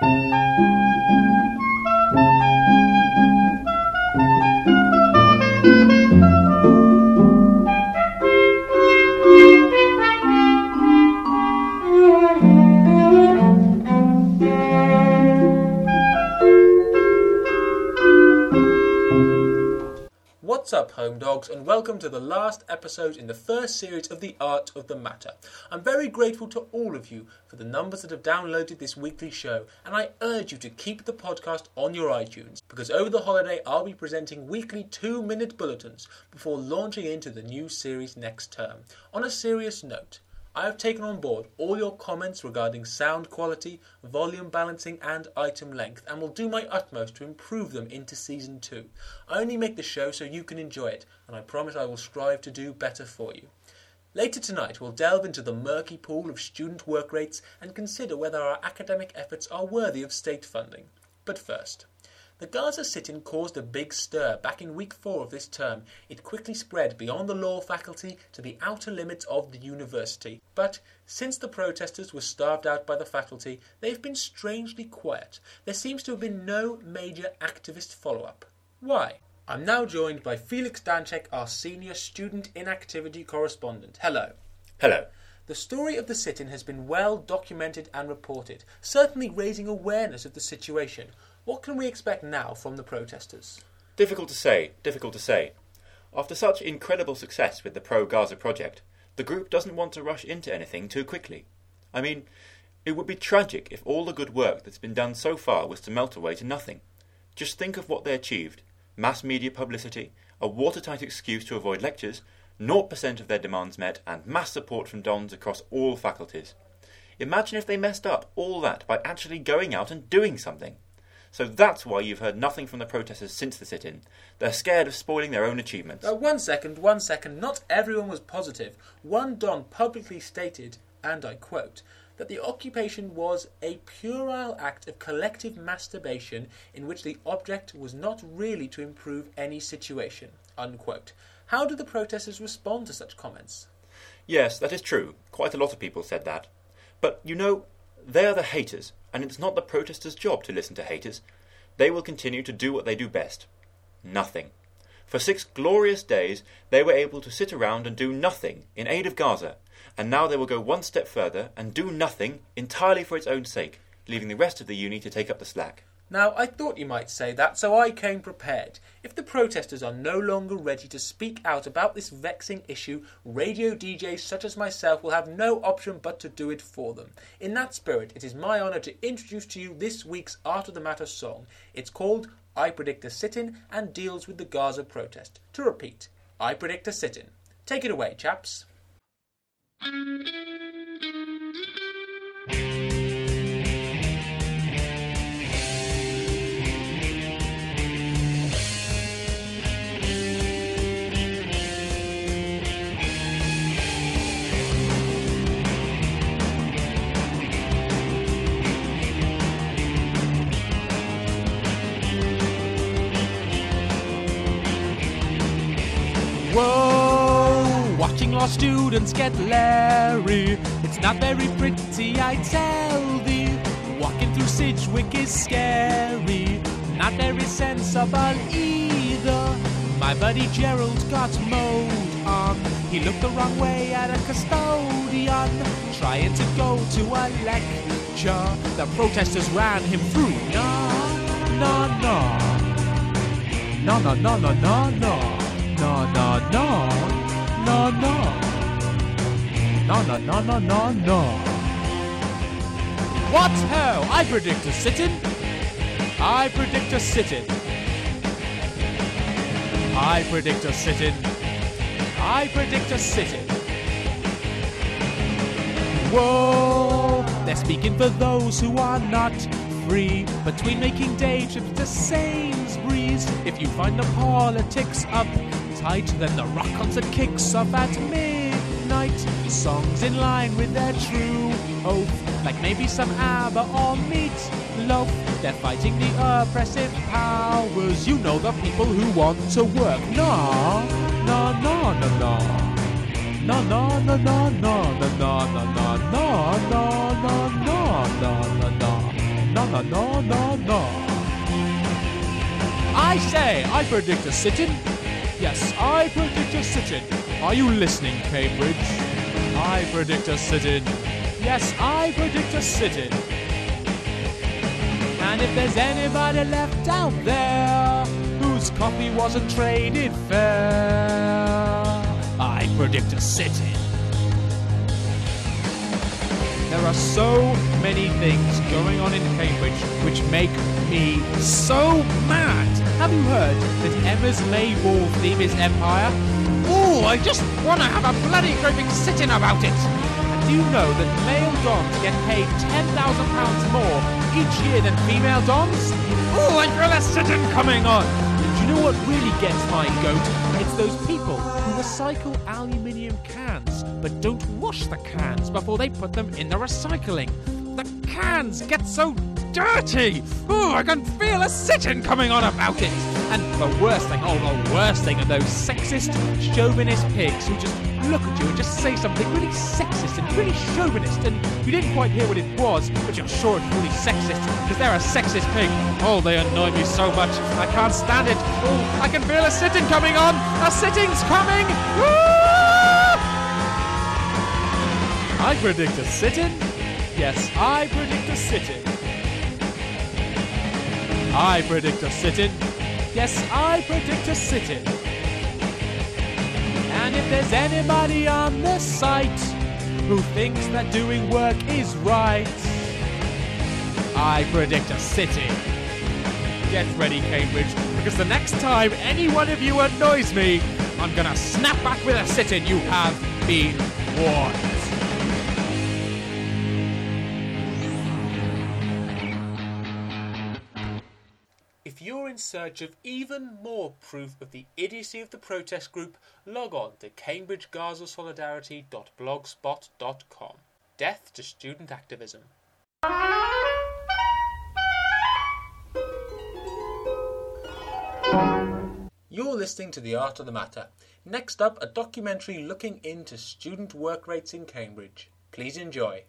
thank you and welcome to the last episode in the first series of The Art of the Matter. I'm very grateful to all of you for the numbers that have downloaded this weekly show, and I urge you to keep the podcast on your iTunes because over the holiday I'll be presenting weekly two minute bulletins before launching into the new series next term. On a serious note, I have taken on board all your comments regarding sound quality, volume balancing, and item length, and will do my utmost to improve them into season two. I only make the show so you can enjoy it, and I promise I will strive to do better for you. Later tonight, we'll delve into the murky pool of student work rates and consider whether our academic efforts are worthy of state funding. But first, the Gaza sit in caused a big stir back in week four of this term. It quickly spread beyond the law faculty to the outer limits of the university. But since the protesters were starved out by the faculty, they've been strangely quiet. There seems to have been no major activist follow up. Why? I'm now joined by Felix Danchek, our senior student inactivity correspondent. Hello. Hello. The story of the sit in has been well documented and reported, certainly raising awareness of the situation. What can we expect now from the protesters? Difficult to say, difficult to say. After such incredible success with the pro Gaza project, the group doesn't want to rush into anything too quickly. I mean, it would be tragic if all the good work that's been done so far was to melt away to nothing. Just think of what they achieved mass media publicity, a watertight excuse to avoid lectures, 0% of their demands met, and mass support from Dons across all faculties. Imagine if they messed up all that by actually going out and doing something. So that's why you've heard nothing from the protesters since the sit in. They're scared of spoiling their own achievements. Uh, one second, one second. Not everyone was positive. One Don publicly stated, and I quote, that the occupation was a puerile act of collective masturbation in which the object was not really to improve any situation. Unquote. How do the protesters respond to such comments? Yes, that is true. Quite a lot of people said that. But you know, they are the haters, and it's not the protesters' job to listen to haters. They will continue to do what they do best nothing. For six glorious days, they were able to sit around and do nothing in aid of Gaza, and now they will go one step further and do nothing entirely for its own sake, leaving the rest of the uni to take up the slack. Now, I thought you might say that, so I came prepared. If the protesters are no longer ready to speak out about this vexing issue, radio DJs such as myself will have no option but to do it for them. In that spirit, it is my honour to introduce to you this week's Art of the Matter song. It's called I Predict a Sit In and deals with the Gaza protest. To repeat, I Predict a Sit In. Take it away, chaps. Watching our students get Larry. It's not very pretty, I tell thee. Walking through Sidgwick is scary, not very sensible either. My buddy Gerald got mowed on. He looked the wrong way at a custodian, trying to go to a lecture. The protesters ran him through. No, no, no. No, no, no, no, no, no. No, no, no. No, no. No, no, no, no, no, no. What ho? I predict a sit-in. I predict a sit-in. I predict a sit-in. I predict a sit-in. Whoa, they're speaking for those who are not free. Between making day trips to Sainsbury's, if you find the politics uptight, then the rock concert kicks off at midnight. Songs in line with their true oath, like maybe some ABBA or Meat Loaf. They're fighting the oppressive powers. You know the people who want to work. No, no, no, no, no. No, no, no, no, no, no, no, no, no, no, no, no, no, no, no, no. no, no, no, no. I say, I predict a sit-in. Yes, I predict a sit-in. Are you listening, Cambridge? I predict a sit-in. Yes, I predict a sit-in. And if there's anybody left out there whose coffee wasn't traded fair, I predict a sit-in. There are so many things going on in Cambridge which make me so mad. Have you heard that Emma's May Ball theme is Empire? Oh, I just want to have a bloody great big sit-in about it. And do you know that male dons get paid £10,000 more each year than female dons? Oh, I feel a sit-in coming on. And do you know what really gets my goat? It's those people who recycle aluminium cans but don't wash the cans before they put them in the recycling. The cans get so dirty. Oh, I can feel a sit-in coming on about it. And the worst thing, oh, the worst thing are those sexist, chauvinist pigs who just look at you and just say something really sexist and really chauvinist. And you didn't quite hear what it was, but you're sure it's really sexist because they're a sexist pig. Oh, they annoy me so much. I can't stand it. Oh, I can feel a sit-in coming on. A sitting's coming. I predict a sit-in. Yes, I predict a sit-in. I predict a sit-in. Yes, I predict a sit-in. And if there's anybody on the site who thinks that doing work is right, I predict a sit-in. Get ready, Cambridge, because the next time any one of you annoys me, I'm gonna snap back with a sit-in. You have been warned. In search of even more proof of the idiocy of the protest group, log on to cambridgegazasolidarity.blogspot.com. Death to student activism. You're listening to The Art of the Matter. Next up, a documentary looking into student work rates in Cambridge. Please enjoy.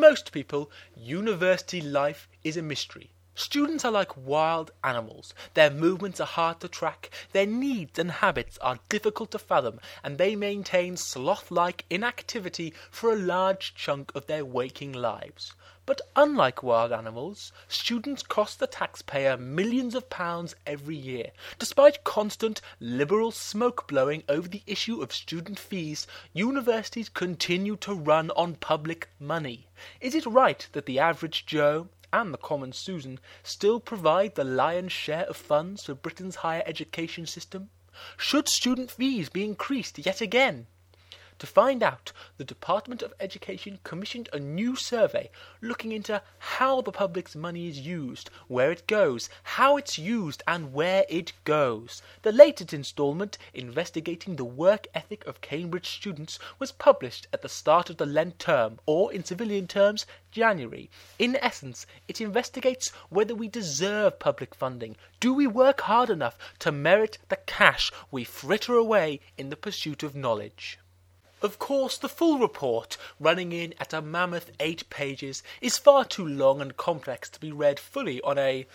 Most people, university life is a mystery. Students are like wild animals. Their movements are hard to track, their needs and habits are difficult to fathom, and they maintain sloth like inactivity for a large chunk of their waking lives. But unlike wild animals, students cost the taxpayer millions of pounds every year. Despite constant liberal smoke blowing over the issue of student fees, universities continue to run on public money. Is it right that the average Joe and the common Susan still provide the lion's share of funds for Britain's higher education system? Should student fees be increased yet again? To find out, the Department of Education commissioned a new survey looking into how the public's money is used, where it goes, how it's used, and where it goes. The latest instalment, investigating the work ethic of Cambridge students, was published at the start of the Lent term, or in civilian terms, January. In essence, it investigates whether we deserve public funding. Do we work hard enough to merit the cash we fritter away in the pursuit of knowledge? Of course, the full report, running in at a mammoth eight pages, is far too long and complex to be read fully on a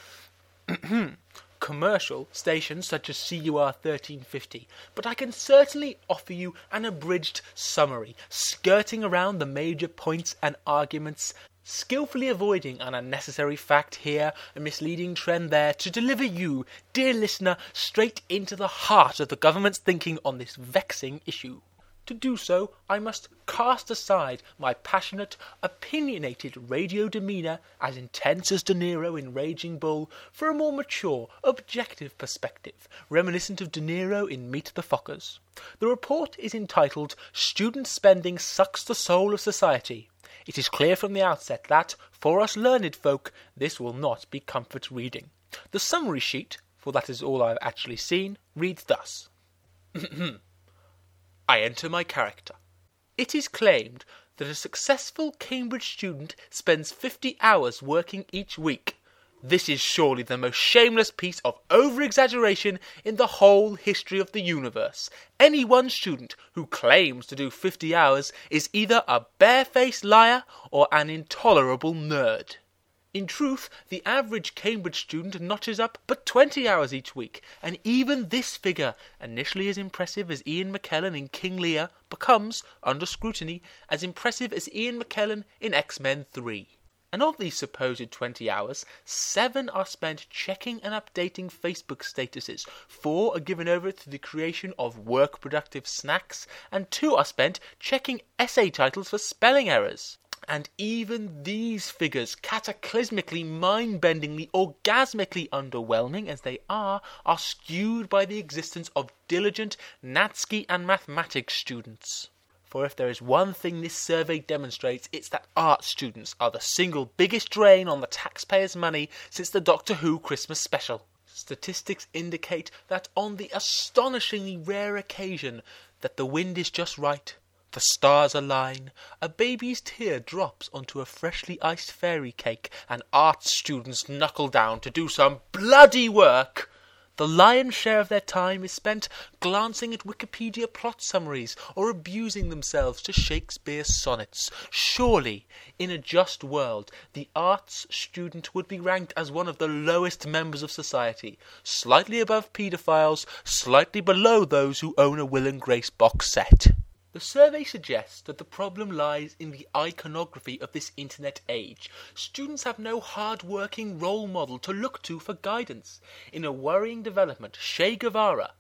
commercial station such as CUR 1350, but I can certainly offer you an abridged summary, skirting around the major points and arguments, skillfully avoiding an unnecessary fact here, a misleading trend there, to deliver you, dear listener, straight into the heart of the government's thinking on this vexing issue. To do so, I must cast aside my passionate, opinionated radio demeanour, as intense as De Niro in Raging Bull, for a more mature, objective perspective, reminiscent of De Niro in Meet the Fockers. The report is entitled Student Spending Sucks the Soul of Society. It is clear from the outset that, for us learned folk, this will not be comfort reading. The summary sheet, for that is all I have actually seen, reads thus. I enter my character. It is claimed that a successful Cambridge student spends 50 hours working each week. This is surely the most shameless piece of over exaggeration in the whole history of the universe. Any one student who claims to do 50 hours is either a barefaced liar or an intolerable nerd. In truth, the average Cambridge student notches up but 20 hours each week, and even this figure, initially as impressive as Ian McKellen in King Lear, becomes, under scrutiny, as impressive as Ian McKellen in X Men 3. And of these supposed 20 hours, seven are spent checking and updating Facebook statuses, four are given over to the creation of work productive snacks, and two are spent checking essay titles for spelling errors. And even these figures, cataclysmically, mind bendingly, orgasmically underwhelming as they are, are skewed by the existence of diligent NatSci and mathematics students. For if there is one thing this survey demonstrates, it's that art students are the single biggest drain on the taxpayers' money since the Doctor Who Christmas special. Statistics indicate that on the astonishingly rare occasion that the wind is just right, the stars align, a baby's tear drops onto a freshly iced fairy cake, and art students knuckle down to do some bloody work. The lion's share of their time is spent glancing at Wikipedia plot summaries or abusing themselves to Shakespeare's sonnets. Surely, in a just world, the arts student would be ranked as one of the lowest members of society, slightly above paedophiles, slightly below those who own a Will and Grace box set. The survey suggests that the problem lies in the iconography of this internet age. Students have no hard-working role model to look to for guidance. In a worrying development, Che Guevara,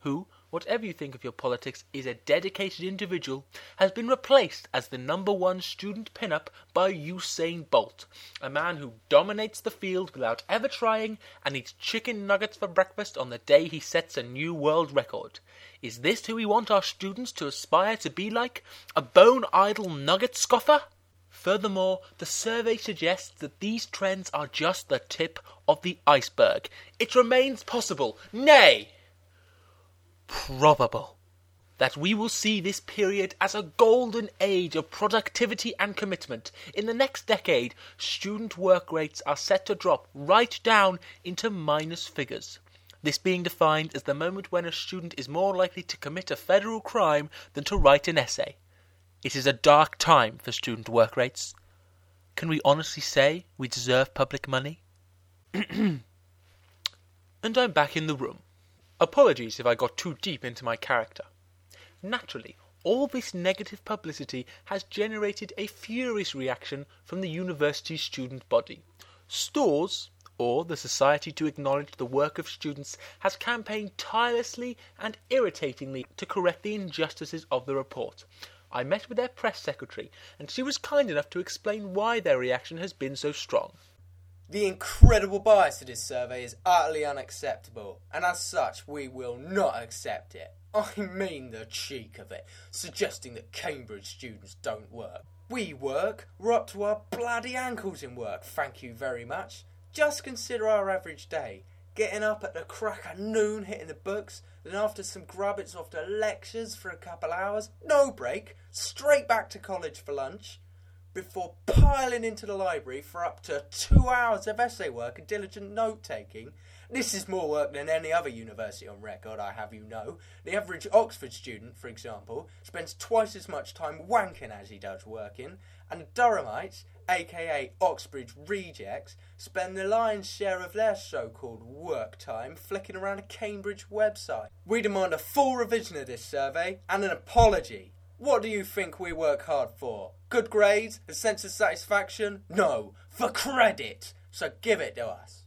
who, whatever you think of your politics, is a dedicated individual, has been replaced as the number one student pinup by Usain Bolt, a man who dominates the field without ever trying and eats chicken nuggets for breakfast on the day he sets a new world record. Is this who we want our students to aspire to be like? A bone idle nugget scoffer? Furthermore, the survey suggests that these trends are just the tip of the iceberg. It remains possible, nay, probable, that we will see this period as a golden age of productivity and commitment. In the next decade, student work rates are set to drop right down into minus figures. This being defined as the moment when a student is more likely to commit a federal crime than to write an essay. It is a dark time for student work rates. Can we honestly say we deserve public money? and I'm back in the room. Apologies if I got too deep into my character. Naturally, all this negative publicity has generated a furious reaction from the university student body. Stores, or the Society to Acknowledge the Work of Students, has campaigned tirelessly and irritatingly to correct the injustices of the report. I met with their press secretary, and she was kind enough to explain why their reaction has been so strong. The incredible bias of this survey is utterly unacceptable, and as such, we will not accept it. I mean the cheek of it, suggesting that Cambridge students don't work. We work, we're up to our bloody ankles in work, thank you very much. Just consider our average day. Getting up at the crack of noon, hitting the books, then after some grub, it's off to lectures for a couple hours, no break, straight back to college for lunch before piling into the library for up to two hours of essay work and diligent note taking. This is more work than any other university on record, I have you know. The average Oxford student, for example, spends twice as much time wanking as he does working, and Durhamites, aka Oxbridge rejects, spend the lion's share of their so called work time flicking around a Cambridge website. We demand a full revision of this survey and an apology. What do you think we work hard for? Good grades? A sense of satisfaction? No, for credit. So give it to us.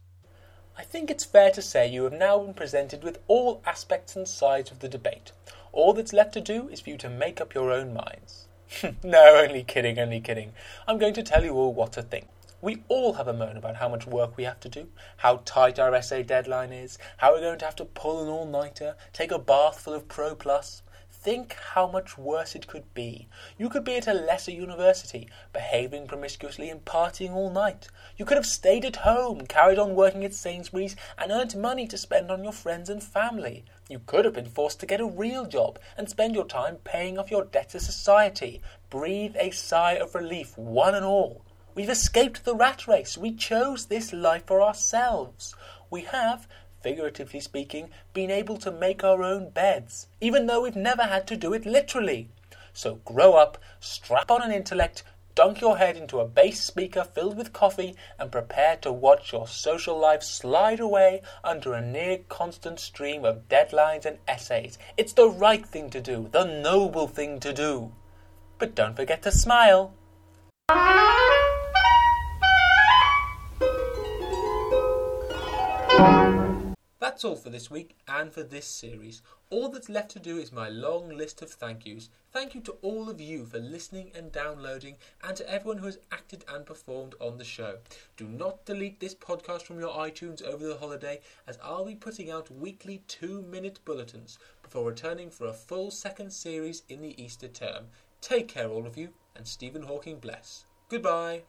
I think it's fair to say you have now been presented with all aspects and sides of the debate. All that's left to do is for you to make up your own minds. no, only kidding, only kidding. I'm going to tell you all what to think. We all have a moan about how much work we have to do, how tight our essay deadline is, how we're going to have to pull an all nighter, take a bath full of Pro Plus. Think how much worse it could be. You could be at a lesser university, behaving promiscuously and partying all night. You could have stayed at home, carried on working at Sainsbury's, and earned money to spend on your friends and family. You could have been forced to get a real job and spend your time paying off your debt to society. Breathe a sigh of relief, one and all. We've escaped the rat race. We chose this life for ourselves. We have, figuratively speaking, been able to make our own beds, even though we've never had to do it literally. So grow up, strap on an intellect, dunk your head into a bass speaker filled with coffee, and prepare to watch your social life slide away under a near constant stream of deadlines and essays. It's the right thing to do, the noble thing to do. But don't forget to smile. That's all for this week and for this series. All that's left to do is my long list of thank yous. Thank you to all of you for listening and downloading, and to everyone who has acted and performed on the show. Do not delete this podcast from your iTunes over the holiday, as I'll be putting out weekly two minute bulletins before returning for a full second series in the Easter term. Take care, all of you, and Stephen Hawking bless. Goodbye.